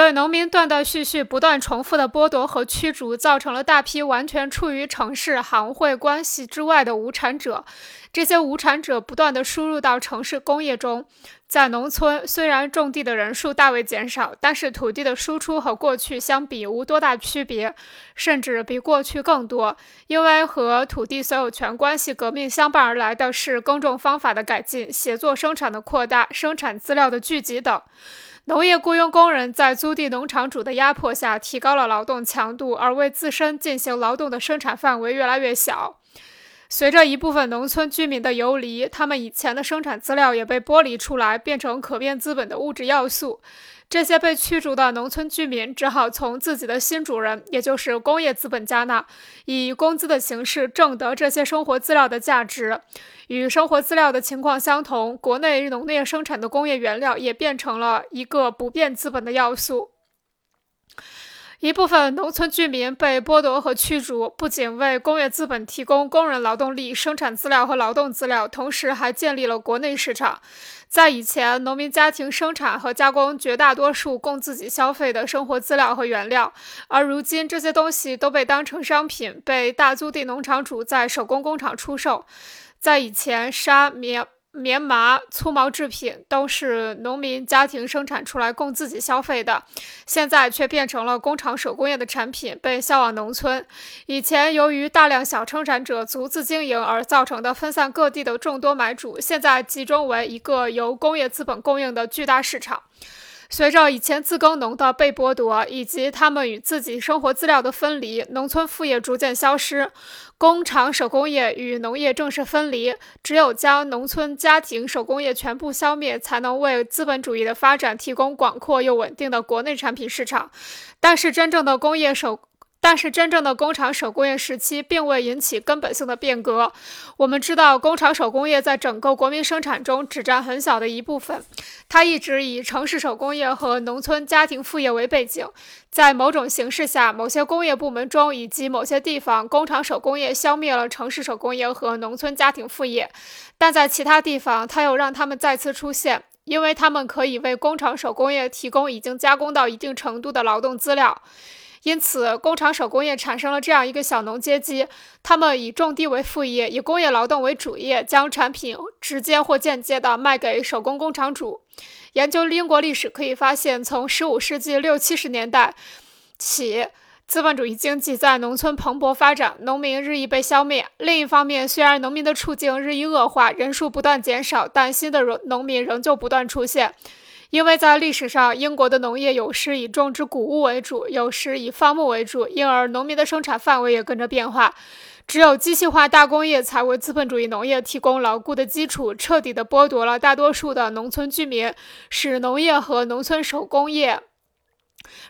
对农民断断续续、不断重复的剥夺和驱逐，造成了大批完全处于城市行会关系之外的无产者。这些无产者不断地输入到城市工业中。在农村，虽然种地的人数大为减少，但是土地的输出和过去相比无多大区别，甚至比过去更多。因为和土地所有权关系革命相伴而来的是耕种方法的改进、协作生产的扩大、生产资料的聚集等。农业雇佣工人在租地农场主的压迫下，提高了劳动强度，而为自身进行劳动的生产范围越来越小。随着一部分农村居民的游离，他们以前的生产资料也被剥离出来，变成可变资本的物质要素。这些被驱逐的农村居民只好从自己的新主人，也就是工业资本家那，以工资的形式挣得这些生活资料的价值。与生活资料的情况相同，国内农业生产的工业原料也变成了一个不变资本的要素。一部分农村居民被剥夺和驱逐，不仅为工业资本提供工人劳动力、生产资料和劳动资料，同时还建立了国内市场。在以前，农民家庭生产和加工绝大多数供自己消费的生活资料和原料，而如今这些东西都被当成商品，被大租地农场主在手工工厂出售。在以前，沙棉。棉麻、粗毛制品都是农民家庭生产出来供自己消费的，现在却变成了工厂手工业的产品，被销往农村。以前由于大量小生产者独自经营而造成的分散各地的众多买主，现在集中为一个由工业资本供应的巨大市场。随着以前自耕农的被剥夺，以及他们与自己生活资料的分离，农村副业逐渐消失，工厂手工业与农业正式分离。只有将农村家庭手工业全部消灭，才能为资本主义的发展提供广阔又稳定的国内产品市场。但是，真正的工业手但是，真正的工厂手工业时期并未引起根本性的变革。我们知道，工厂手工业在整个国民生产中只占很小的一部分，它一直以城市手工业和农村家庭副业为背景。在某种形式下，某些工业部门中以及某些地方，工厂手工业消灭了城市手工业和农村家庭副业；但在其他地方，它又让它们再次出现，因为它们可以为工厂手工业提供已经加工到一定程度的劳动资料。因此，工厂手工业产生了这样一个小农阶级，他们以种地为副业，以工业劳动为主业，将产品直接或间接地卖给手工工厂主。研究英国历史可以发现，从15世纪六七十年代起，资本主义经济在农村蓬勃发展，农民日益被消灭。另一方面，虽然农民的处境日益恶化，人数不断减少，但新的农民仍旧不断出现。因为在历史上，英国的农业有时以种植谷物为主，有时以放牧为主，因而农民的生产范围也跟着变化。只有机械化大工业才为资本主义农业提供牢固的基础，彻底地剥夺了大多数的农村居民，使农业和农村手工业，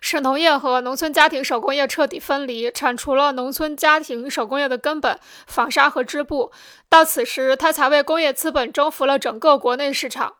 使农业和农村家庭手工业彻底分离，铲除了农村家庭手工业的根本纺纱和织布。到此时，它才为工业资本征服了整个国内市场。